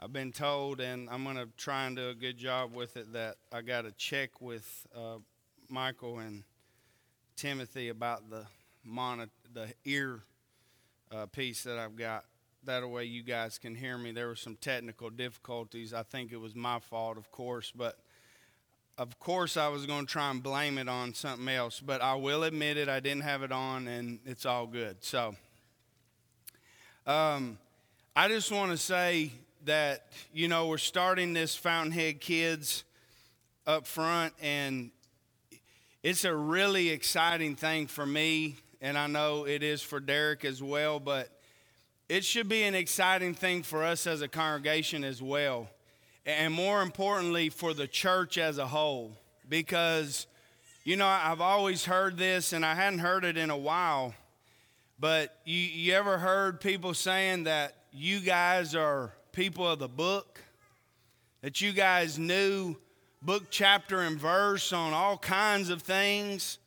I've been told, and I'm going to try and do a good job with it, that I got to check with uh, Michael and Timothy about the mono, the ear uh, piece that I've got. That way, you guys can hear me. There were some technical difficulties. I think it was my fault, of course, but of course, I was going to try and blame it on something else. But I will admit it. I didn't have it on, and it's all good. So, um, I just want to say that you know we're starting this Fountainhead Kids up front, and it's a really exciting thing for me, and I know it is for Derek as well. But it should be an exciting thing for us as a congregation as well. And more importantly, for the church as a whole. Because, you know, I've always heard this and I hadn't heard it in a while. But you, you ever heard people saying that you guys are people of the book? That you guys knew book, chapter, and verse on all kinds of things?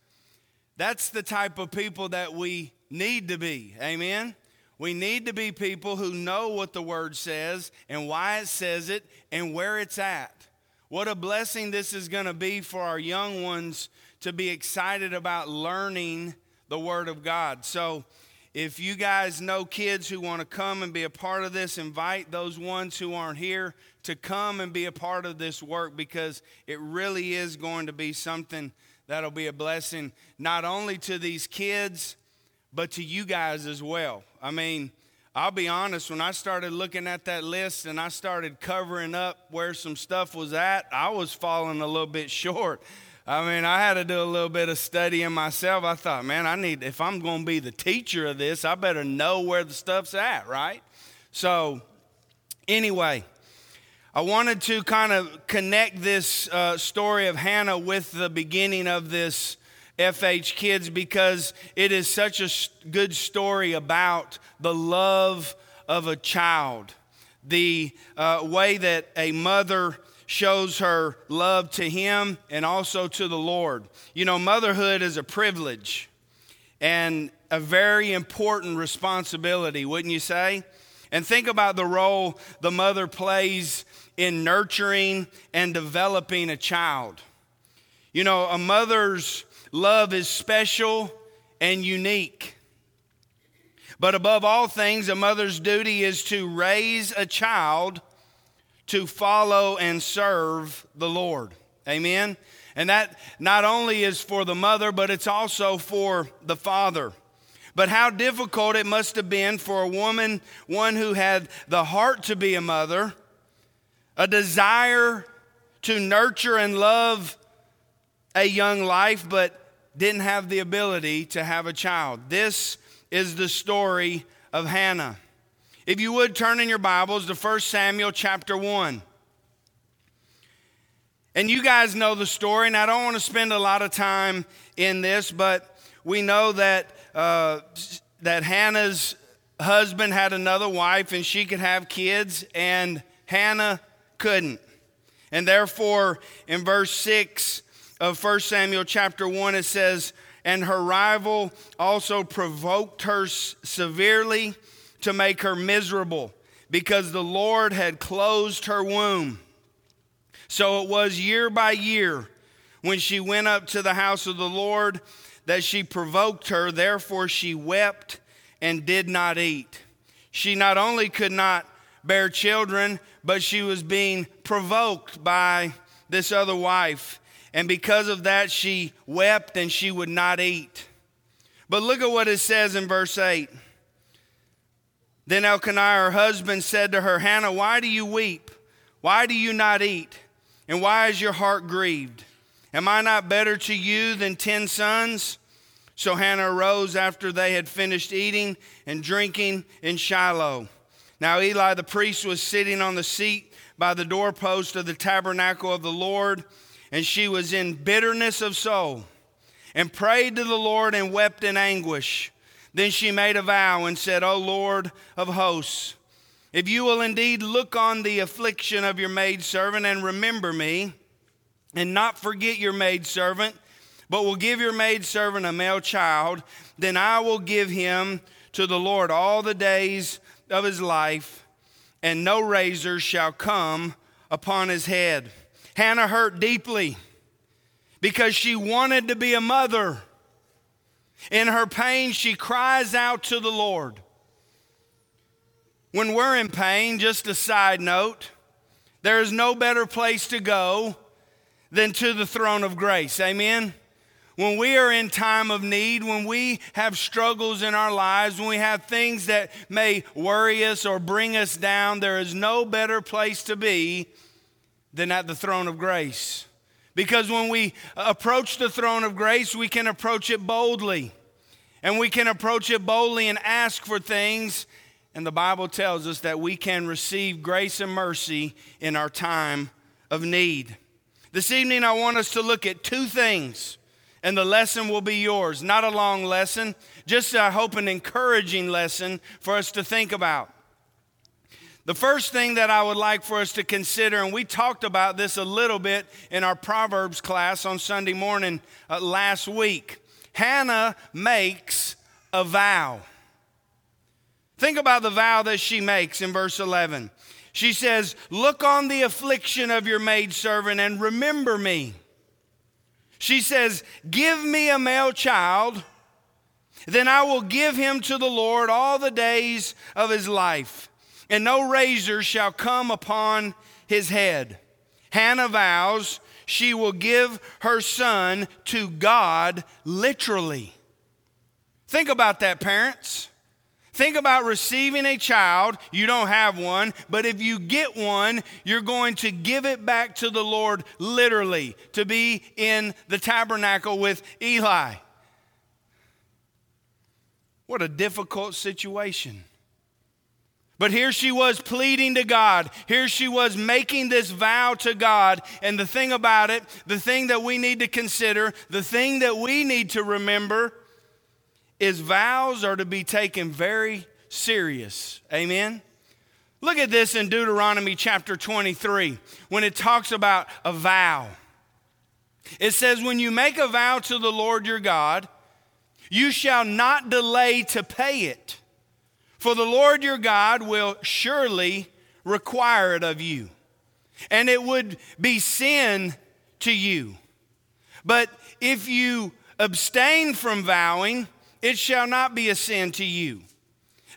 That's the type of people that we need to be. Amen? We need to be people who know what the word says and why it says it and where it's at. What a blessing this is going to be for our young ones to be excited about learning the word of God. So, if you guys know kids who want to come and be a part of this, invite those ones who aren't here to come and be a part of this work because it really is going to be something that'll be a blessing not only to these kids but to you guys as well. I mean, I'll be honest, when I started looking at that list and I started covering up where some stuff was at, I was falling a little bit short. I mean, I had to do a little bit of studying myself. I thought, man, I need, if I'm going to be the teacher of this, I better know where the stuff's at, right? So, anyway, I wanted to kind of connect this uh, story of Hannah with the beginning of this FH Kids because it is such a good story about the love of a child, the uh, way that a mother shows her love to him and also to the Lord. You know, motherhood is a privilege and a very important responsibility, wouldn't you say? And think about the role the mother plays in nurturing and developing a child. You know, a mother's Love is special and unique. But above all things, a mother's duty is to raise a child to follow and serve the Lord. Amen? And that not only is for the mother, but it's also for the father. But how difficult it must have been for a woman, one who had the heart to be a mother, a desire to nurture and love a young life, but didn't have the ability to have a child. This is the story of Hannah. If you would turn in your Bibles to 1 Samuel chapter 1. And you guys know the story, and I don't want to spend a lot of time in this, but we know that, uh, that Hannah's husband had another wife and she could have kids, and Hannah couldn't. And therefore, in verse 6, of 1 Samuel chapter 1, it says, And her rival also provoked her severely to make her miserable, because the Lord had closed her womb. So it was year by year when she went up to the house of the Lord that she provoked her. Therefore, she wept and did not eat. She not only could not bear children, but she was being provoked by this other wife. And because of that, she wept and she would not eat. But look at what it says in verse 8. Then Elkanah, her husband, said to her, Hannah, why do you weep? Why do you not eat? And why is your heart grieved? Am I not better to you than ten sons? So Hannah arose after they had finished eating and drinking in Shiloh. Now Eli the priest was sitting on the seat by the doorpost of the tabernacle of the Lord and she was in bitterness of soul and prayed to the Lord and wept in anguish. Then she made a vow and said, O Lord of hosts, if you will indeed look on the affliction of your maidservant and remember me, and not forget your maidservant, but will give your maidservant a male child, then I will give him to the Lord all the days of his life, and no razor shall come upon his head. Hannah hurt deeply because she wanted to be a mother. In her pain, she cries out to the Lord. When we're in pain, just a side note, there is no better place to go than to the throne of grace. Amen? When we are in time of need, when we have struggles in our lives, when we have things that may worry us or bring us down, there is no better place to be than at the throne of grace. Because when we approach the throne of grace, we can approach it boldly. And we can approach it boldly and ask for things. And the Bible tells us that we can receive grace and mercy in our time of need. This evening, I want us to look at two things, and the lesson will be yours. Not a long lesson, just I hope an encouraging lesson for us to think about. The first thing that I would like for us to consider, and we talked about this a little bit in our Proverbs class on Sunday morning uh, last week. Hannah makes a vow. Think about the vow that she makes in verse 11. She says, Look on the affliction of your maidservant and remember me. She says, Give me a male child, then I will give him to the Lord all the days of his life and no razor shall come upon his head. Hannah vows she will give her son to God literally. Think about that, parents. Think about receiving a child. You don't have one, but if you get one, you're going to give it back to the Lord literally to be in the tabernacle with Eli. What a difficult situation. But here she was pleading to God. Here she was making this vow to God. And the thing about it, the thing that we need to consider, the thing that we need to remember is vows are to be taken very serious. Amen. Look at this in Deuteronomy chapter 23 when it talks about a vow. It says, When you make a vow to the Lord your God, you shall not delay to pay it for the Lord your God will surely require it of you, and it would be sin to you. But if you abstain from vowing, it shall not be a sin to you.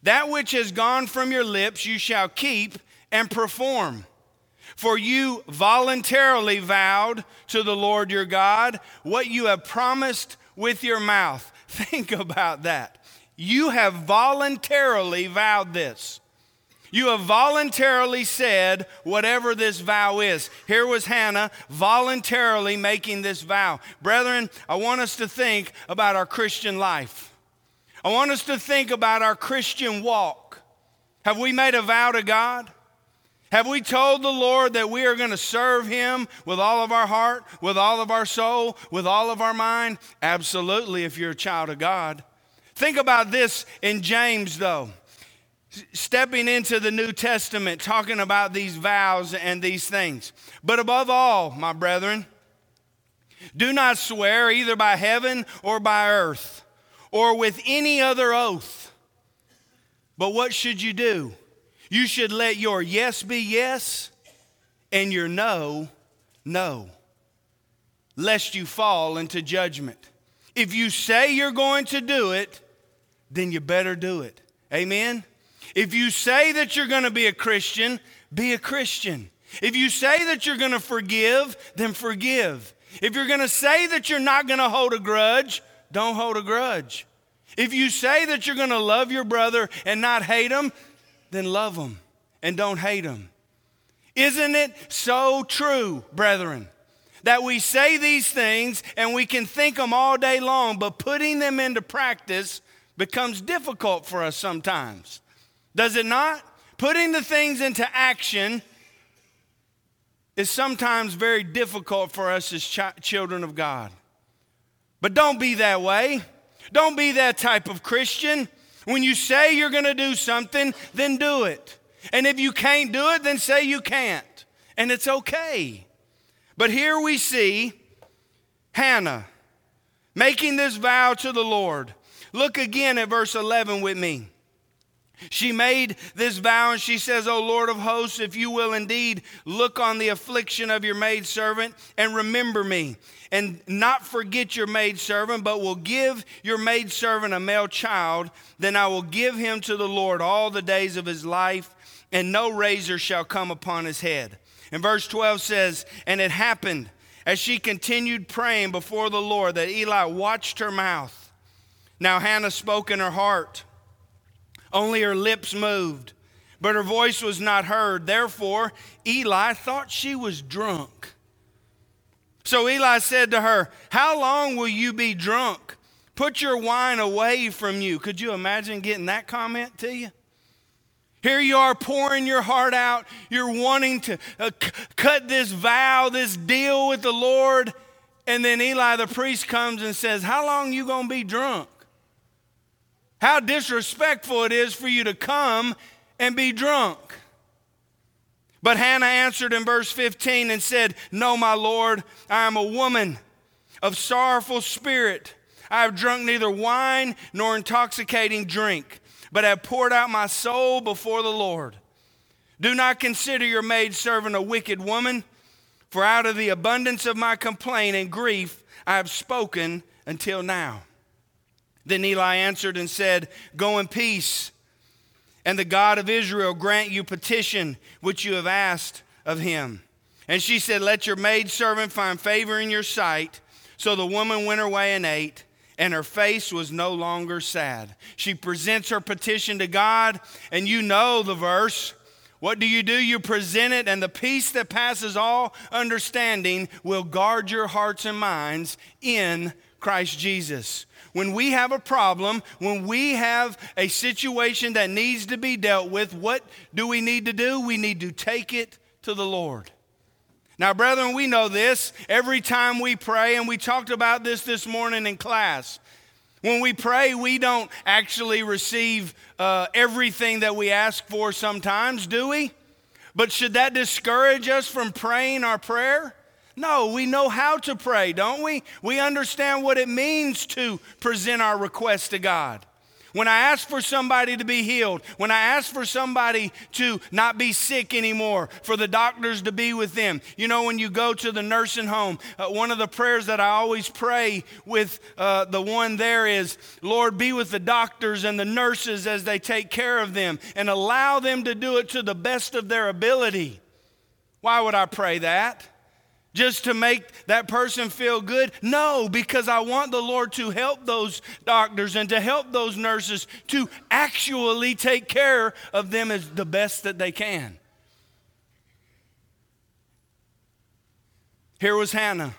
That which has gone from your lips you shall keep and perform. For you voluntarily vowed to the Lord your God what you have promised with your mouth. Think about that. You have voluntarily vowed this. You have voluntarily said whatever this vow is. Here was Hannah voluntarily making this vow. Brethren, I want us to think about our Christian life. I want us to think about our Christian walk. Have we made a vow to God? Have we told the Lord that we are going to serve Him with all of our heart, with all of our soul, with all of our mind? Absolutely, if you're a child of God. Think about this in James, though. Stepping into the New Testament, talking about these vows and these things. But above all, my brethren, do not swear either by heaven or by earth or with any other oath. But what should you do? You should let your yes be yes and your no, no, lest you fall into judgment. If you say you're going to do it, then you better do it. Amen? If you say that you're going to be a Christian, be a Christian. If you say that you're going to forgive, then forgive. If you're going to say that you're not going to hold a grudge, don't hold a grudge. If you say that you're going to love your brother and not hate him, then love him and don't hate him. Isn't it so true, brethren, that we say these things and we can think them all day long, but putting them into practice becomes difficult for us sometimes. Does it not? Putting the things into action is sometimes very difficult for us as ch- children of God. But don't be that way. Don't be that type of Christian. When you say you're going to do something, then do it. And if you can't do it, then say you can't. And it's okay. But here we see Hannah making this vow to the Lord. Look again at verse 11 with me. She made this vow and she says, O Lord of hosts, if you will indeed look on the affliction of your maidservant and remember me, and not forget your maidservant, but will give your maidservant a male child, then I will give him to the Lord all the days of his life, and no razor shall come upon his head. And verse 12 says, And it happened as she continued praying before the Lord that Eli watched her mouth. Now Hannah spoke in her heart only her lips moved, but her voice was not heard. Therefore, Eli thought she was drunk. So Eli said to her, How long will you be drunk? Put your wine away from you. Could you imagine getting that comment to you? Here you are pouring your heart out. You're wanting to uh, c- cut this vow, this deal with the Lord. And then Eli the priest comes and says, How long you going to be drunk? How disrespectful it is for you to come and be drunk. But Hannah answered in verse 15 and said, No, my Lord, I am a woman of sorrowful spirit. I have drunk neither wine nor intoxicating drink, but have poured out my soul before the Lord. Do not consider your maidservant a wicked woman, for out of the abundance of my complaint and grief I have spoken until now. Then Eli answered and said, Go in peace, and the God of Israel grant you petition which you have asked of him. And she said, Let your maidservant find favor in your sight. So the woman went her way and ate, and her face was no longer sad. She presents her petition to God, and you know the verse. What do you do? You present it, and the peace that passes all understanding will guard your hearts and minds in Christ Jesus. When we have a problem, when we have a situation that needs to be dealt with, what do we need to do? We need to take it to the Lord. Now, brethren, we know this every time we pray, and we talked about this this morning in class. When we pray, we don't actually receive uh, everything that we ask for sometimes, do we? But should that discourage us from praying our prayer? No, we know how to pray, don't we? We understand what it means to present our request to God. When I ask for somebody to be healed, when I ask for somebody to not be sick anymore, for the doctors to be with them. You know, when you go to the nursing home, uh, one of the prayers that I always pray with uh, the one there is, Lord, be with the doctors and the nurses as they take care of them and allow them to do it to the best of their ability. Why would I pray that? Just to make that person feel good? No, because I want the Lord to help those doctors and to help those nurses to actually take care of them as the best that they can. Here was Hannah.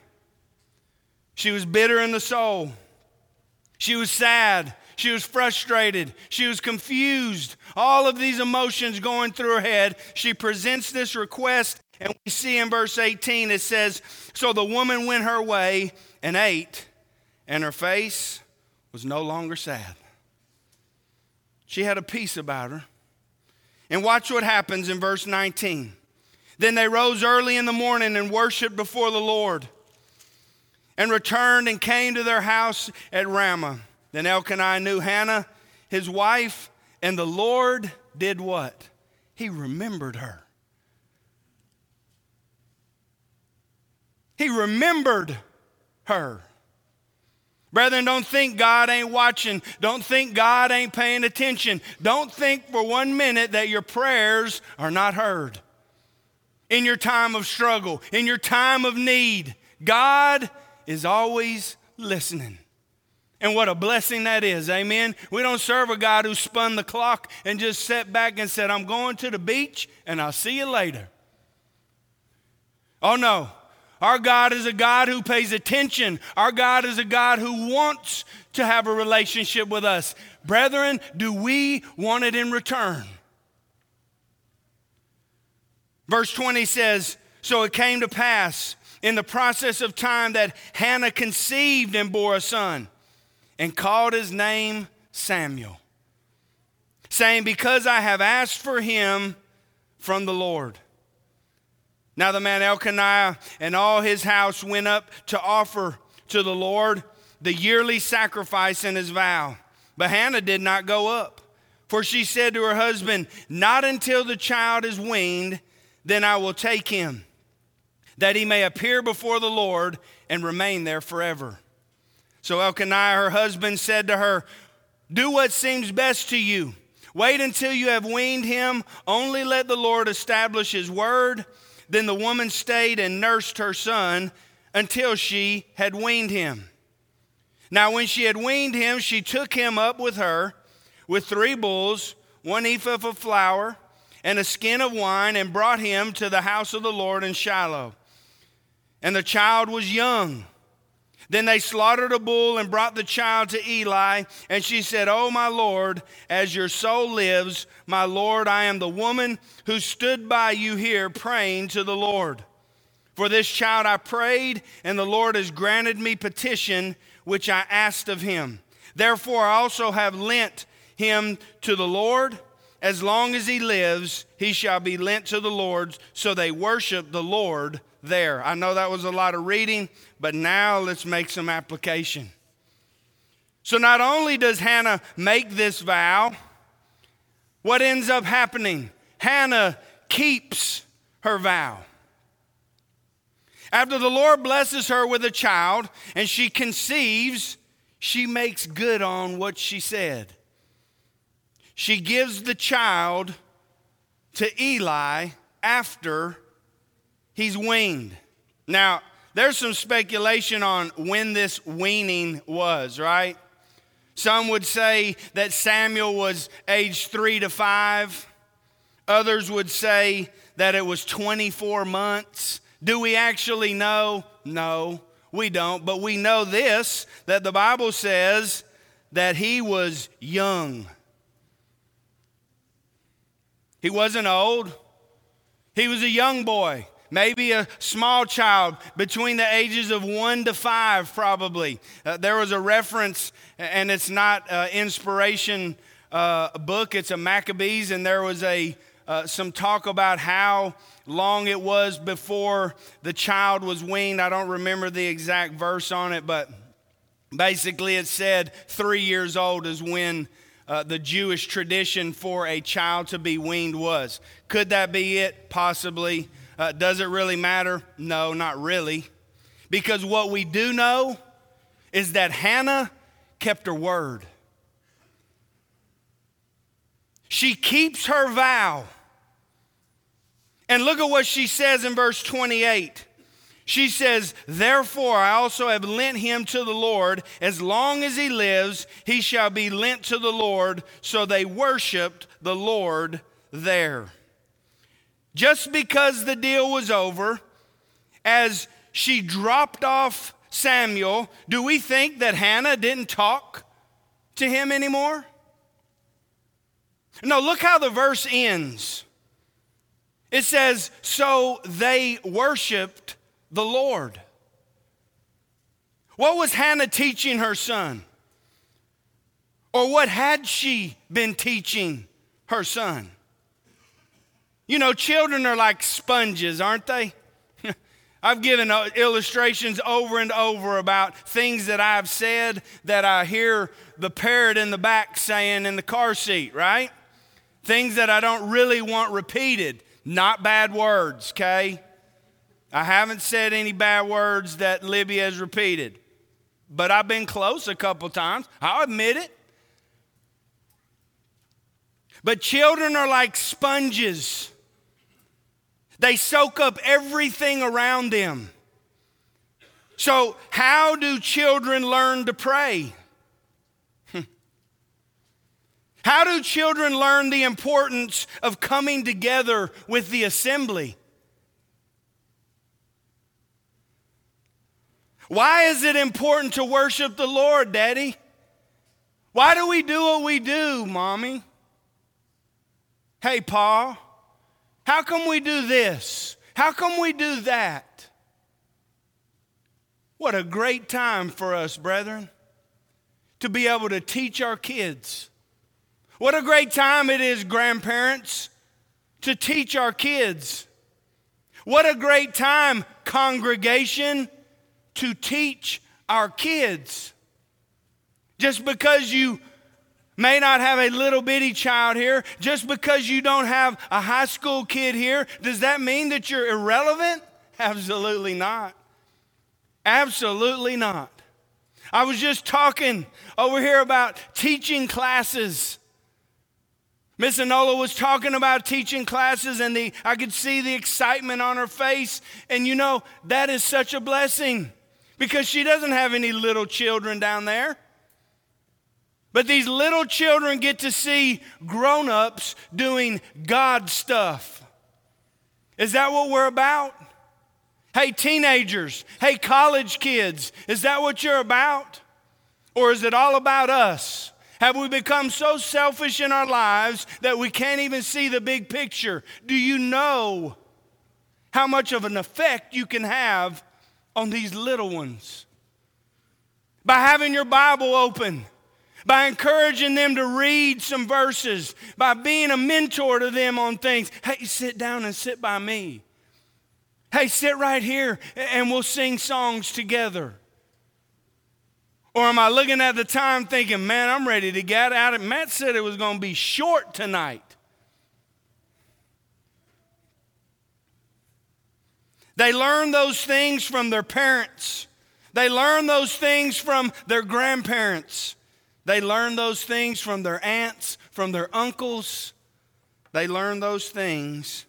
She was bitter in the soul. She was sad. She was frustrated. She was confused. All of these emotions going through her head. She presents this request and we see in verse 18 it says, So the woman went her way and ate, and her face was no longer sad. She had a peace about her. And watch what happens in verse 19. Then they rose early in the morning and worshiped before the Lord, and returned and came to their house at Ramah. Then Elkanah knew Hannah, his wife, and the Lord did what? He remembered her. He remembered her. Brethren, don't think God ain't watching. Don't think God ain't paying attention. Don't think for one minute that your prayers are not heard. In your time of struggle, in your time of need, God is always listening. And what a blessing that is, amen. We don't serve a God who spun the clock and just sat back and said, I'm going to the beach and I'll see you later. Oh no, our God is a God who pays attention. Our God is a God who wants to have a relationship with us. Brethren, do we want it in return? Verse 20 says So it came to pass in the process of time that Hannah conceived and bore a son and called his name Samuel, saying, Because I have asked for him from the Lord. Now the man Elkanah and all his house went up to offer to the Lord the yearly sacrifice and his vow. But Hannah did not go up, For she said to her husband, Not until the child is weaned, then I will take him, that he may appear before the Lord and remain there forever. So Elkanah, her husband, said to her, Do what seems best to you. Wait until you have weaned him. Only let the Lord establish his word. Then the woman stayed and nursed her son until she had weaned him. Now, when she had weaned him, she took him up with her with three bulls, one ephah of flour, and a skin of wine, and brought him to the house of the Lord in Shiloh. And the child was young. Then they slaughtered a bull and brought the child to Eli. And she said, Oh, my Lord, as your soul lives, my Lord, I am the woman who stood by you here praying to the Lord. For this child I prayed, and the Lord has granted me petition which I asked of him. Therefore, I also have lent him to the Lord. As long as he lives, he shall be lent to the Lord. So they worship the Lord there. I know that was a lot of reading, but now let's make some application. So not only does Hannah make this vow, what ends up happening? Hannah keeps her vow. After the Lord blesses her with a child and she conceives, she makes good on what she said. She gives the child to Eli after he's weaned. Now, there's some speculation on when this weaning was, right? Some would say that Samuel was age three to five. Others would say that it was 24 months. Do we actually know? No, we don't. But we know this that the Bible says that he was young. He wasn't old, he was a young boy. Maybe a small child between the ages of one to five, probably. Uh, there was a reference, and it's not uh, inspiration uh, book, it's a Maccabees, and there was a uh, some talk about how long it was before the child was weaned. I don't remember the exact verse on it, but basically it said three years old is when uh, the Jewish tradition for a child to be weaned was. Could that be it? Possibly. Uh, does it really matter? No, not really. Because what we do know is that Hannah kept her word. She keeps her vow. And look at what she says in verse 28. She says, Therefore, I also have lent him to the Lord. As long as he lives, he shall be lent to the Lord. So they worshiped the Lord there. Just because the deal was over, as she dropped off Samuel, do we think that Hannah didn't talk to him anymore? No, look how the verse ends. It says, So they worshiped the Lord. What was Hannah teaching her son? Or what had she been teaching her son? You know, children are like sponges, aren't they? I've given uh, illustrations over and over about things that I've said that I hear the parrot in the back saying in the car seat, right? Things that I don't really want repeated, not bad words, okay? I haven't said any bad words that Libby has repeated, but I've been close a couple times. I'll admit it. But children are like sponges, they soak up everything around them. So, how do children learn to pray? How do children learn the importance of coming together with the assembly? Why is it important to worship the Lord, Daddy? Why do we do what we do, Mommy? Hey, Pa, how come we do this? How come we do that? What a great time for us, brethren, to be able to teach our kids. What a great time it is, grandparents, to teach our kids. What a great time, congregation, to teach our kids. Just because you may not have a little bitty child here. Just because you don't have a high school kid here, does that mean that you're irrelevant? Absolutely not. Absolutely not. I was just talking over here about teaching classes. Miss Anola was talking about teaching classes, and the, I could see the excitement on her face. And you know, that is such a blessing because she doesn't have any little children down there. But these little children get to see grown ups doing God stuff. Is that what we're about? Hey, teenagers. Hey, college kids. Is that what you're about? Or is it all about us? Have we become so selfish in our lives that we can't even see the big picture? Do you know how much of an effect you can have on these little ones? By having your Bible open, by encouraging them to read some verses, by being a mentor to them on things. Hey, sit down and sit by me. Hey, sit right here and we'll sing songs together. Or am I looking at the time thinking, man, I'm ready to get out of it? Matt said it was going to be short tonight. They learn those things from their parents. They learn those things from their grandparents. They learn those things from their aunts, from their uncles. They learn those things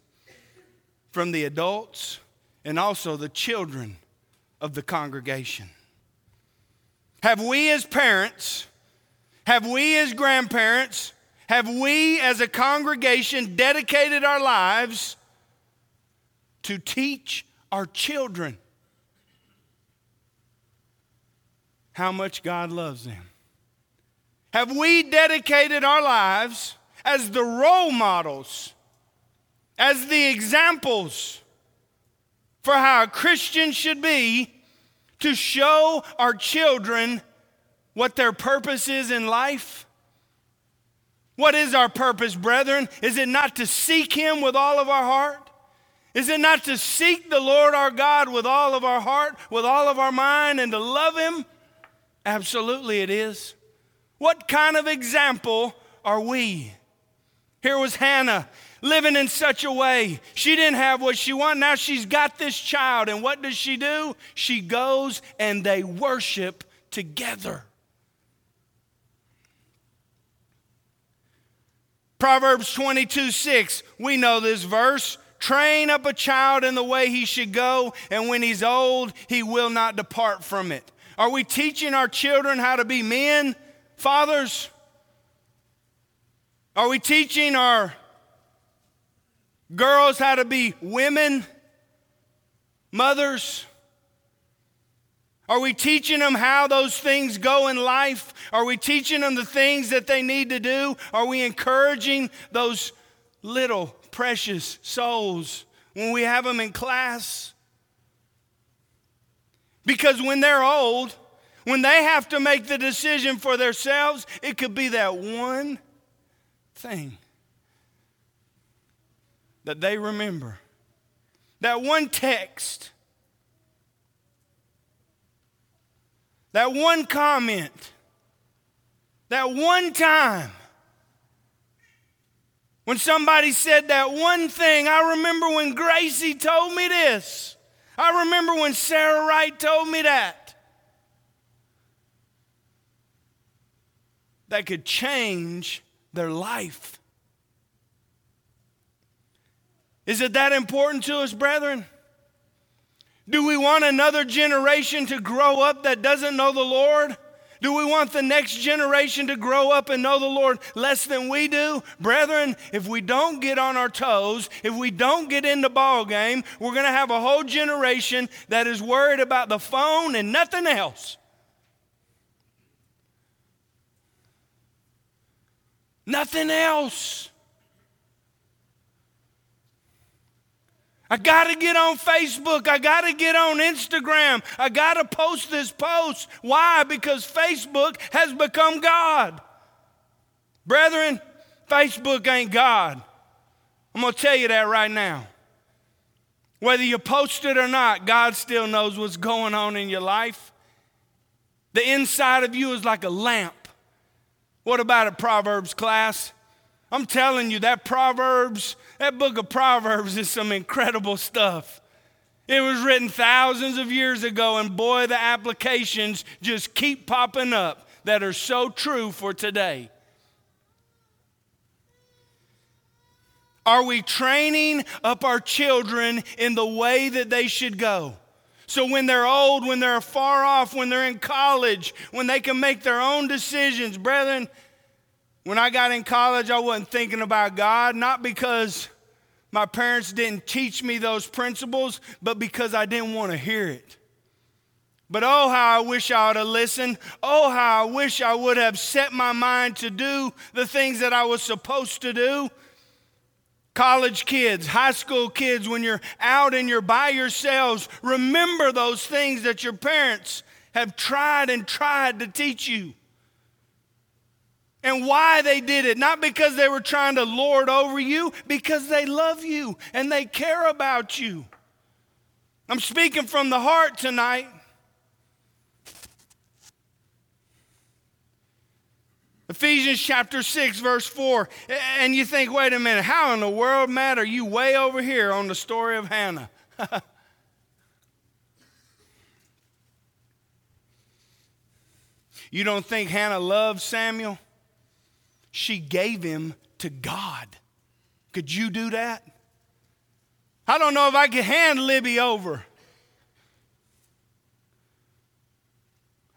from the adults and also the children of the congregation. Have we as parents, have we as grandparents, have we as a congregation dedicated our lives to teach our children how much God loves them? Have we dedicated our lives as the role models, as the examples for how a Christian should be to show our children what their purpose is in life? What is our purpose, brethren? Is it not to seek Him with all of our heart? Is it not to seek the Lord our God with all of our heart, with all of our mind, and to love Him? Absolutely, it is. What kind of example are we? Here was Hannah living in such a way. She didn't have what she wanted. Now she's got this child. And what does she do? She goes and they worship together. Proverbs 22 6, we know this verse. Train up a child in the way he should go, and when he's old, he will not depart from it. Are we teaching our children how to be men? Fathers, are we teaching our girls how to be women, mothers? Are we teaching them how those things go in life? Are we teaching them the things that they need to do? Are we encouraging those little precious souls when we have them in class? Because when they're old, when they have to make the decision for themselves, it could be that one thing that they remember. That one text. That one comment. That one time. When somebody said that one thing, I remember when Gracie told me this. I remember when Sarah Wright told me that. That could change their life. Is it that important to us, brethren? Do we want another generation to grow up that doesn't know the Lord? Do we want the next generation to grow up and know the Lord less than we do? Brethren, if we don't get on our toes, if we don't get in the ball game, we're going to have a whole generation that is worried about the phone and nothing else. Nothing else. I got to get on Facebook. I got to get on Instagram. I got to post this post. Why? Because Facebook has become God. Brethren, Facebook ain't God. I'm going to tell you that right now. Whether you post it or not, God still knows what's going on in your life. The inside of you is like a lamp What about a Proverbs class? I'm telling you, that Proverbs, that book of Proverbs is some incredible stuff. It was written thousands of years ago, and boy, the applications just keep popping up that are so true for today. Are we training up our children in the way that they should go? So when they're old, when they're far off, when they're in college, when they can make their own decisions, brethren, when I got in college, I wasn't thinking about God, not because my parents didn't teach me those principles, but because I didn't want to hear it. But oh, how I wish I would have listened. Oh, how I wish I would have set my mind to do the things that I was supposed to do. College kids, high school kids, when you're out and you're by yourselves, remember those things that your parents have tried and tried to teach you. And why they did it. Not because they were trying to lord over you, because they love you and they care about you. I'm speaking from the heart tonight. Ephesians chapter 6, verse 4. And you think, wait a minute, how in the world, Matt, are you way over here on the story of Hannah? you don't think Hannah loved Samuel? She gave him to God. Could you do that? I don't know if I could hand Libby over.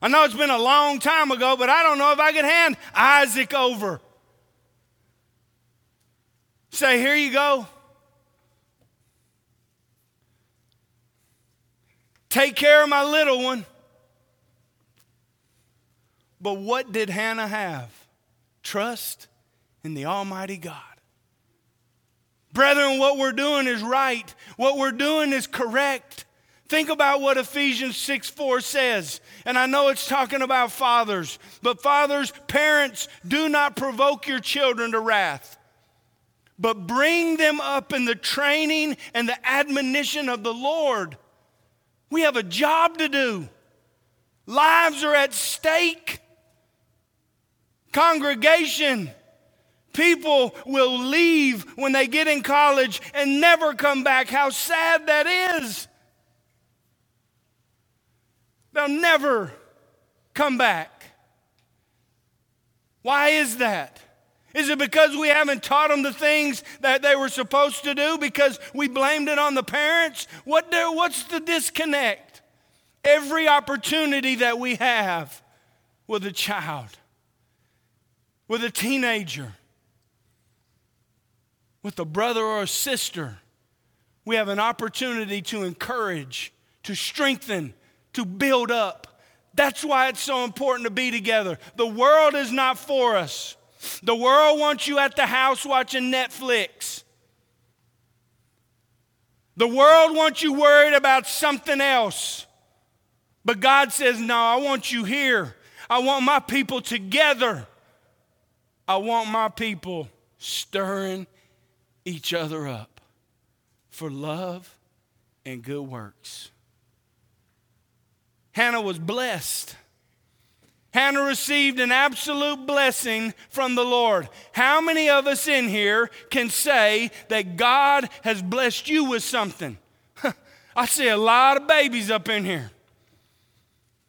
I know it's been a long time ago, but I don't know if I could hand Isaac over. Say, here you go. Take care of my little one. But what did Hannah have? Trust in the Almighty God. Brethren, what we're doing is right. What we're doing is correct. Think about what Ephesians 6 4 says. And I know it's talking about fathers, but fathers, parents, do not provoke your children to wrath, but bring them up in the training and the admonition of the Lord. We have a job to do, lives are at stake. Congregation, people will leave when they get in college and never come back. How sad that is. Never come back. Why is that? Is it because we haven't taught them the things that they were supposed to do? Because we blamed it on the parents? What do, what's the disconnect? Every opportunity that we have with a child, with a teenager, with a brother or a sister, we have an opportunity to encourage, to strengthen, to build up. That's why it's so important to be together. The world is not for us. The world wants you at the house watching Netflix. The world wants you worried about something else. But God says, No, I want you here. I want my people together. I want my people stirring each other up for love and good works. Hannah was blessed. Hannah received an absolute blessing from the Lord. How many of us in here can say that God has blessed you with something? I see a lot of babies up in here.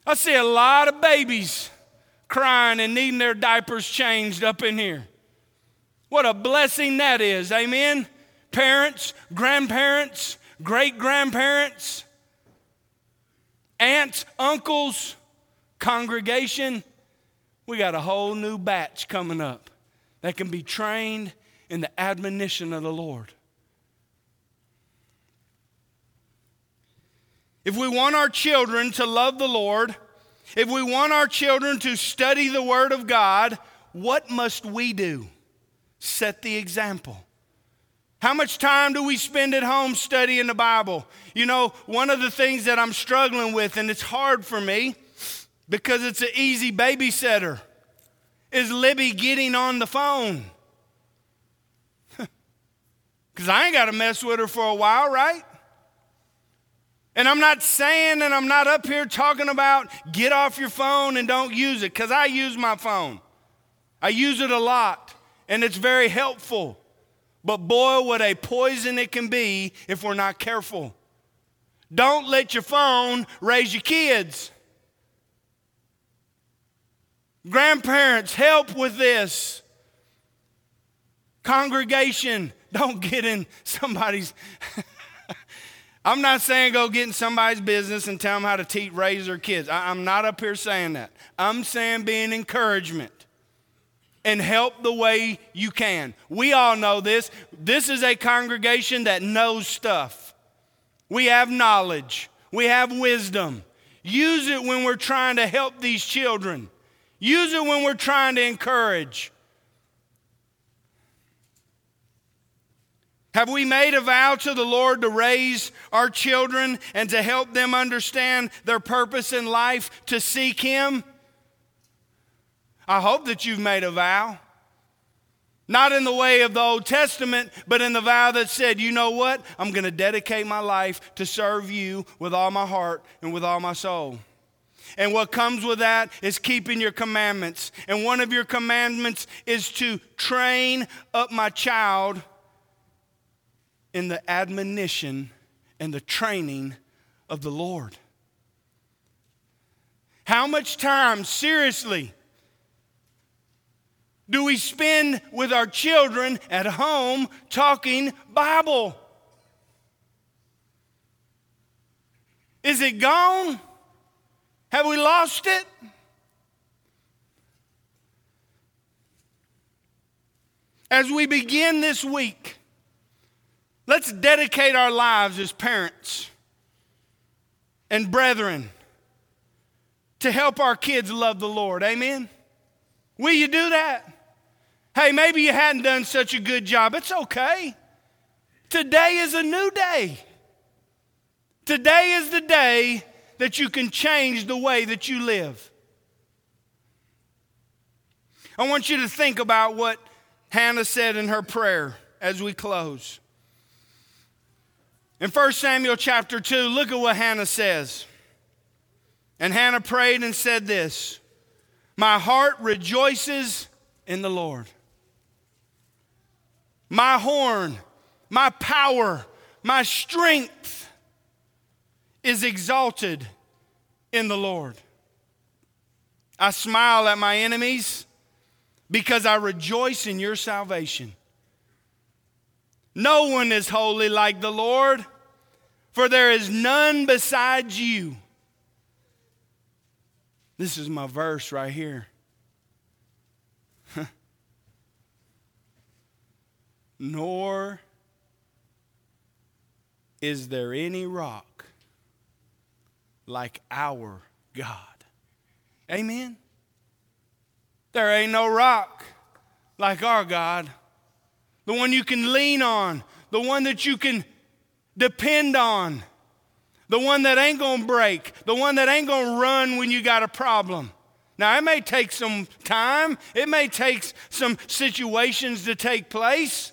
I see a lot of babies crying and needing their diapers changed up in here. What a blessing that is. Amen. Parents, grandparents, great grandparents aunts, uncles, congregation, we got a whole new batch coming up that can be trained in the admonition of the Lord. If we want our children to love the Lord, if we want our children to study the Word of God, what must we do? Set the example. How much time do we spend at home studying the Bible? You know, one of the things that I'm struggling with, and it's hard for me because it's an easy babysitter, is Libby getting on the phone. Because I ain't got to mess with her for a while, right? And I'm not saying, and I'm not up here talking about get off your phone and don't use it, because I use my phone. I use it a lot, and it's very helpful. But boy, what a poison it can be if we're not careful. Don't let your phone raise your kids. Grandparents, help with this. Congregation, don't get in somebody's. I'm not saying go get in somebody's business and tell them how to teach, raise their kids. I, I'm not up here saying that. I'm saying be an encouragement and help the way you can. We all know this. This is a congregation that knows stuff. We have knowledge, we have wisdom. Use it when we're trying to help these children, use it when we're trying to encourage. Have we made a vow to the Lord to raise our children and to help them understand their purpose in life to seek Him? I hope that you've made a vow. Not in the way of the Old Testament, but in the vow that said, you know what? I'm going to dedicate my life to serve you with all my heart and with all my soul. And what comes with that is keeping your commandments. And one of your commandments is to train up my child in the admonition and the training of the Lord. How much time, seriously, do we spend with our children at home talking Bible? Is it gone? Have we lost it? As we begin this week, let's dedicate our lives as parents and brethren to help our kids love the Lord. Amen? Will you do that? Hey, maybe you hadn't done such a good job. It's okay. Today is a new day. Today is the day that you can change the way that you live. I want you to think about what Hannah said in her prayer as we close. In 1 Samuel chapter 2, look at what Hannah says. And Hannah prayed and said this My heart rejoices in the Lord my horn, my power, my strength is exalted in the Lord. I smile at my enemies because I rejoice in your salvation. No one is holy like the Lord, for there is none besides you. This is my verse right here. Nor is there any rock like our God. Amen? There ain't no rock like our God. The one you can lean on, the one that you can depend on, the one that ain't gonna break, the one that ain't gonna run when you got a problem. Now, it may take some time, it may take some situations to take place,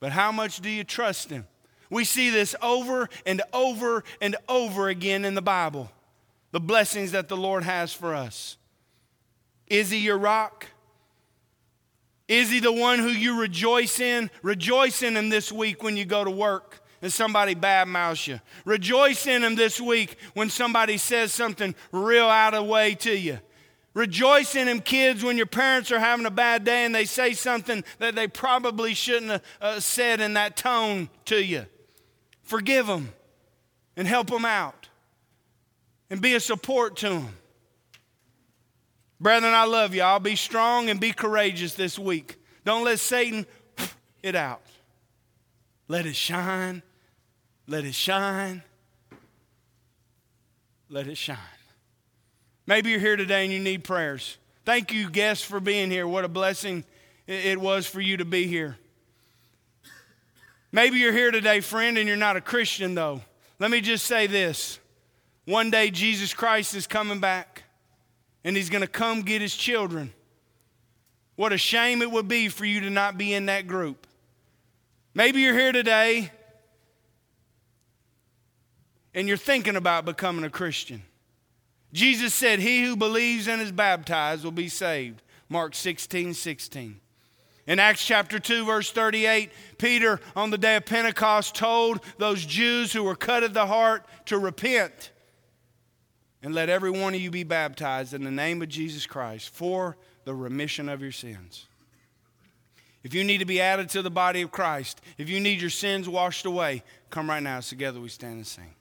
but how much do you trust Him? We see this over and over and over again in the Bible the blessings that the Lord has for us. Is He your rock? Is He the one who you rejoice in? Rejoice in Him this week when you go to work and somebody badmouths you. Rejoice in Him this week when somebody says something real out of way to you. Rejoice in Him, kids, when your parents are having a bad day and they say something that they probably shouldn't have uh, said in that tone to you. Forgive them and help them out and be a support to them. Brethren, I love you. I'll be strong and be courageous this week. Don't let Satan it out. Let it shine. Let it shine. Let it shine. Maybe you're here today and you need prayers. Thank you, guests, for being here. What a blessing it was for you to be here. Maybe you're here today, friend, and you're not a Christian, though. Let me just say this one day, Jesus Christ is coming back, and he's going to come get his children. What a shame it would be for you to not be in that group. Maybe you're here today and you're thinking about becoming a Christian. Jesus said, He who believes and is baptized will be saved. Mark 16 16. In Acts chapter 2, verse 38, Peter, on the day of Pentecost, told those Jews who were cut at the heart to repent and let every one of you be baptized in the name of Jesus Christ for the remission of your sins. If you need to be added to the body of Christ, if you need your sins washed away, come right now. Together we stand and sing.